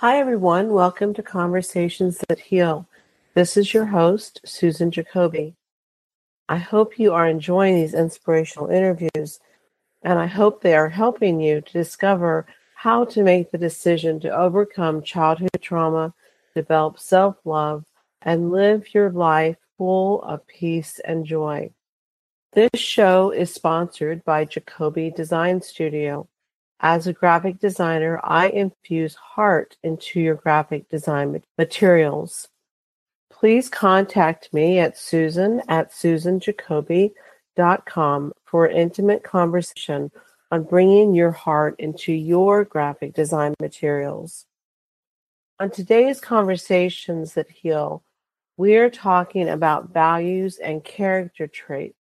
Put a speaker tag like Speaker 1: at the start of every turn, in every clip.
Speaker 1: Hi, everyone. Welcome to Conversations That Heal. This is your host, Susan Jacobi. I hope you are enjoying these inspirational interviews, and I hope they are helping you to discover how to make the decision to overcome childhood trauma, develop self love, and live your life full of peace and joy. This show is sponsored by Jacobi Design Studio. As a graphic designer, I infuse heart into your graphic design materials. Please contact me at susan at susanjacobi.com for an intimate conversation on bringing your heart into your graphic design materials. On today's Conversations That Heal, we are talking about values and character traits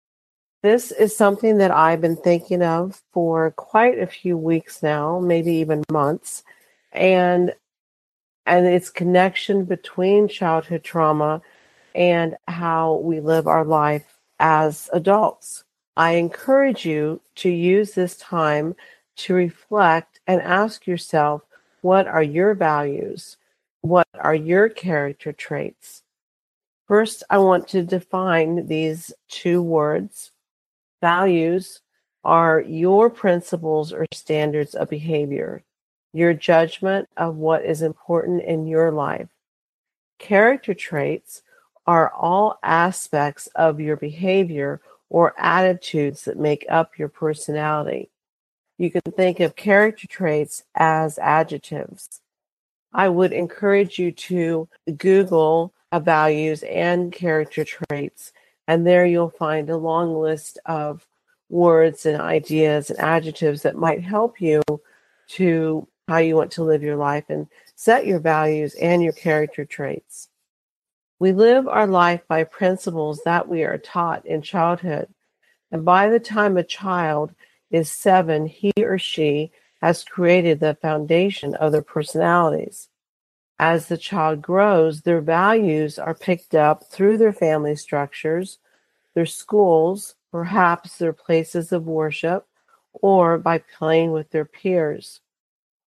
Speaker 1: this is something that I've been thinking of for quite a few weeks now, maybe even months. And and its connection between childhood trauma and how we live our life as adults. I encourage you to use this time to reflect and ask yourself what are your values? What are your character traits? First, I want to define these two words Values are your principles or standards of behavior, your judgment of what is important in your life. Character traits are all aspects of your behavior or attitudes that make up your personality. You can think of character traits as adjectives. I would encourage you to Google values and character traits and there you'll find a long list of words and ideas and adjectives that might help you to how you want to live your life and set your values and your character traits. We live our life by principles that we are taught in childhood. And by the time a child is seven, he or she has created the foundation of their personalities. As the child grows, their values are picked up through their family structures, their schools, perhaps their places of worship, or by playing with their peers.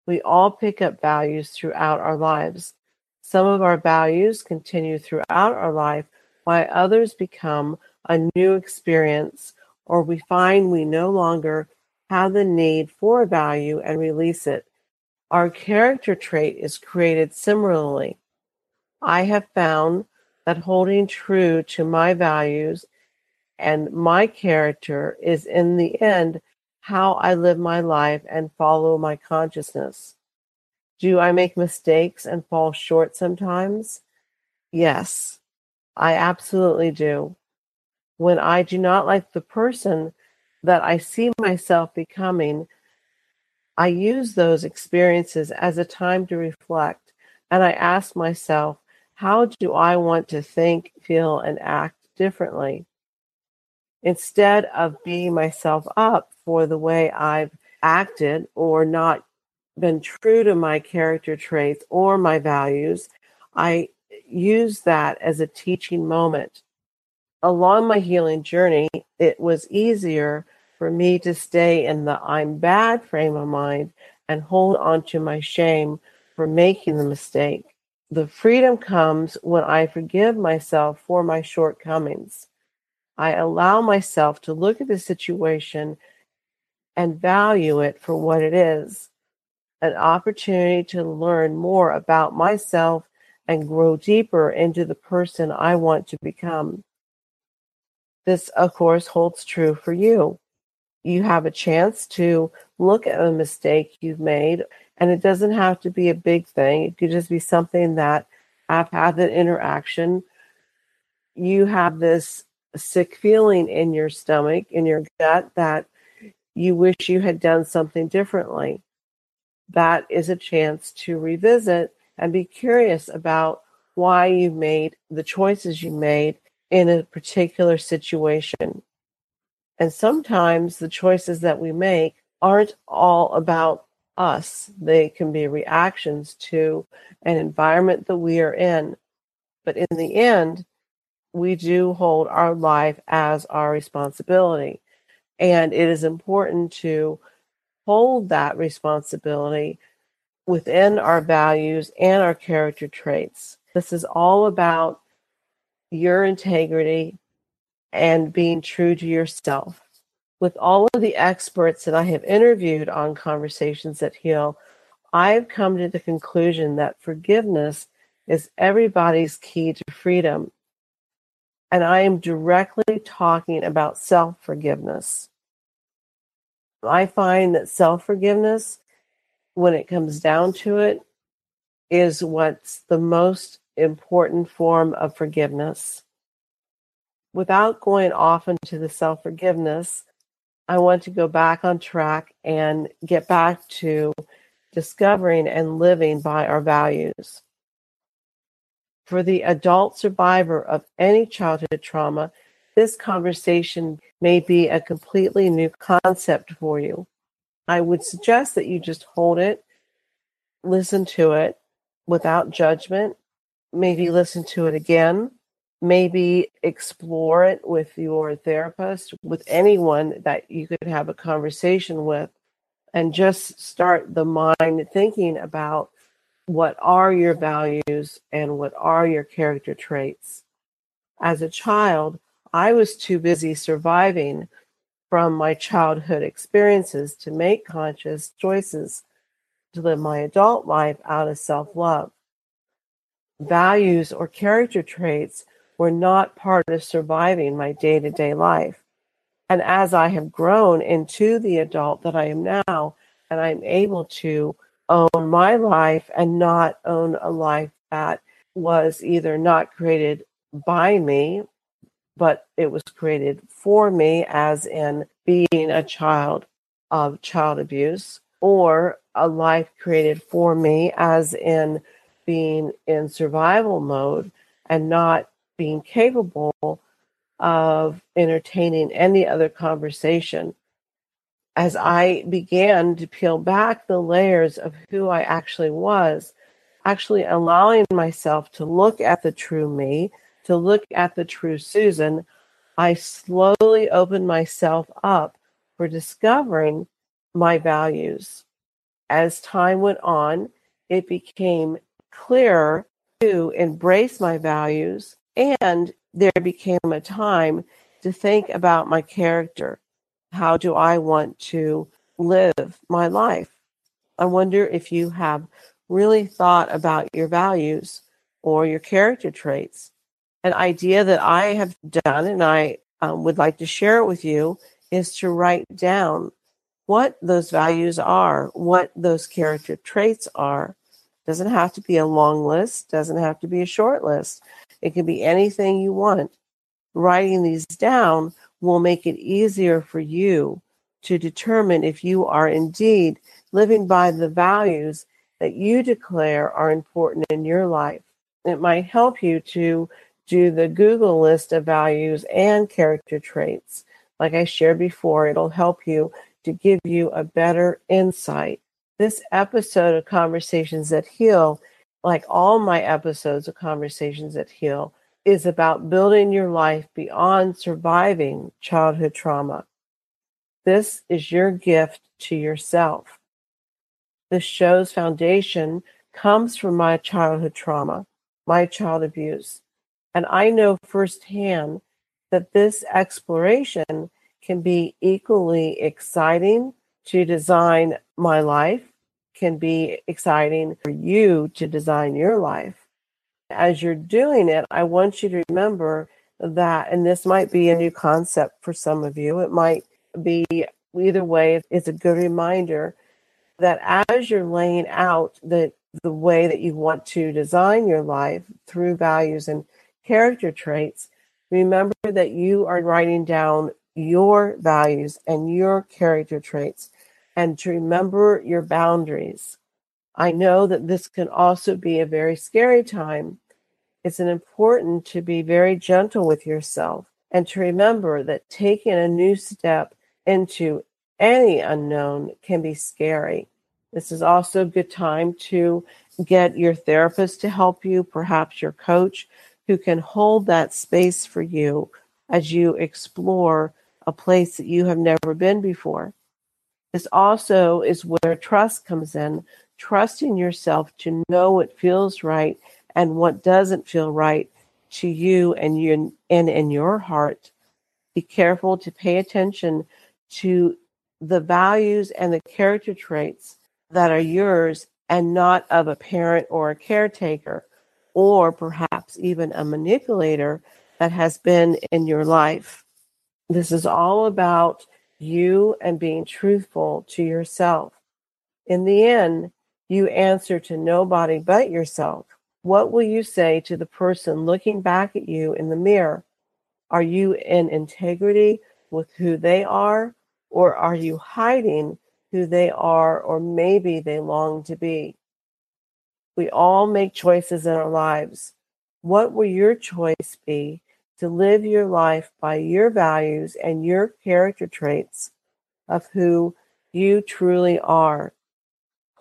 Speaker 1: We all pick up values throughout our lives. Some of our values continue throughout our life, while others become a new experience, or we find we no longer have the need for a value and release it our character trait is created similarly. I have found that holding true to my values and my character is in the end how I live my life and follow my consciousness. Do I make mistakes and fall short sometimes? Yes, I absolutely do. When I do not like the person that I see myself becoming, I use those experiences as a time to reflect, and I ask myself, how do I want to think, feel, and act differently? Instead of beating myself up for the way I've acted or not been true to my character traits or my values, I use that as a teaching moment. Along my healing journey, it was easier for me to stay in the I'm bad frame of mind and hold on to my shame for making the mistake. The freedom comes when I forgive myself for my shortcomings. I allow myself to look at the situation and value it for what it is an opportunity to learn more about myself and grow deeper into the person I want to become. This, of course, holds true for you you have a chance to look at a mistake you've made. And it doesn't have to be a big thing, it could just be something that I've had an interaction. You have this sick feeling in your stomach, in your gut, that you wish you had done something differently. That is a chance to revisit and be curious about why you made the choices you made in a particular situation. And sometimes the choices that we make aren't all about us, they can be reactions to an environment that we are in. But in the end, we do hold our life as our responsibility. And it is important to hold that responsibility within our values and our character traits. This is all about your integrity and being true to yourself. With all of the experts that I have interviewed on Conversations That Heal, I've come to the conclusion that forgiveness is everybody's key to freedom. And I am directly talking about self forgiveness. I find that self forgiveness, when it comes down to it, is what's the most important form of forgiveness. Without going off into the self forgiveness, I want to go back on track and get back to discovering and living by our values. For the adult survivor of any childhood trauma, this conversation may be a completely new concept for you. I would suggest that you just hold it, listen to it without judgment, maybe listen to it again, maybe explore it with your therapist, with anyone that you could have a conversation with, and just start the mind thinking about what are your values and what are your character traits. As a child, I was too busy surviving from my childhood experiences to make conscious choices to live my adult life out of self love. Values or character traits were not part of surviving my day to day life. And as I have grown into the adult that I am now, and I'm able to own my life and not own a life that was either not created by me, but it was created for me, as in being a child of child abuse, or a life created for me, as in being in survival mode and not being capable of entertaining any other conversation. As I began to peel back the layers of who I actually was, actually allowing myself to look at the true me, to look at the true Susan, I slowly opened myself up for discovering my values. As time went on, it became clearer to embrace my values and there became a time to think about my character. How do I want to live my life? I wonder if you have really thought about your values or your character traits. An idea that I have done and I um, would like to share it with you is to write down what those values are, what those character traits are. Doesn't have to be a long list, doesn't have to be a short list. It can be anything you want. Writing these down will make it easier for you to determine if you are indeed living by the values that you declare are important in your life. It might help you to do the Google list of values and character traits. Like I shared before, it'll help you to give you a better insight. This episode of Conversations That Heal like all my episodes of Conversations That Heal, is about building your life beyond surviving childhood trauma. This is your gift to yourself. This show's foundation comes from my childhood trauma, my child abuse. And I know firsthand that this exploration can be equally exciting to design my life can be exciting for you to design your life. As you're doing it, I want you to remember that, and this might be a new concept for some of you. It might be either way, it's a good reminder that as you're laying out the, the way that you want to design your life through values and character traits, remember that you are writing down your values and your character traits and to remember your boundaries. I know that this can also be a very scary time. It's important to be very gentle with yourself and to remember that taking a new step into any unknown can be scary. This is also a good time to get your therapist to help you, perhaps your coach, who can hold that space for you as you explore a place that you have never been before. This also is where trust comes in trusting yourself to know what feels right and what doesn't feel right to you and you and in your heart. Be careful to pay attention to the values and the character traits that are yours and not of a parent or a caretaker or perhaps even a manipulator that has been in your life. This is all about you and being truthful to yourself. In the end, you answer to nobody but yourself. What will you say to the person looking back at you in the mirror? Are you in integrity with who they are, or are you hiding who they are, or maybe they long to be? We all make choices in our lives. What will your choice be to live your life by your values and your character traits of who you truly are?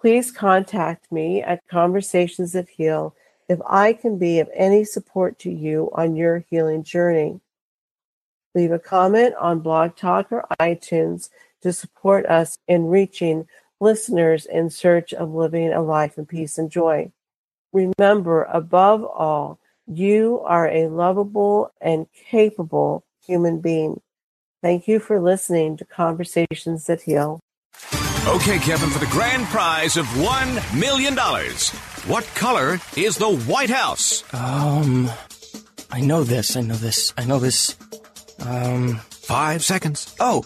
Speaker 1: Please contact me at Conversations That Heal if I can be of any support to you on your healing journey. Leave a comment on Blog Talk or iTunes to support us in reaching listeners in search of living a life in peace and joy. Remember, above all, you are a lovable and capable human being. Thank you for listening to Conversations That Heal.
Speaker 2: Okay, Kevin, for the grand prize of $1 million, what color is the White House?
Speaker 3: Um, I know this, I know this, I know this. Um,
Speaker 2: five seconds.
Speaker 3: Oh,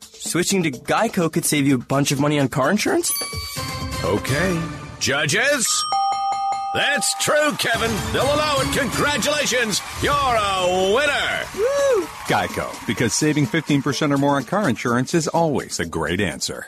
Speaker 3: switching to Geico could save you a bunch of money on car insurance?
Speaker 2: Okay. Judges? That's true, Kevin. They'll allow it. Congratulations. You're a winner.
Speaker 4: Woo! Geico, because saving 15% or more on car insurance is always a great answer.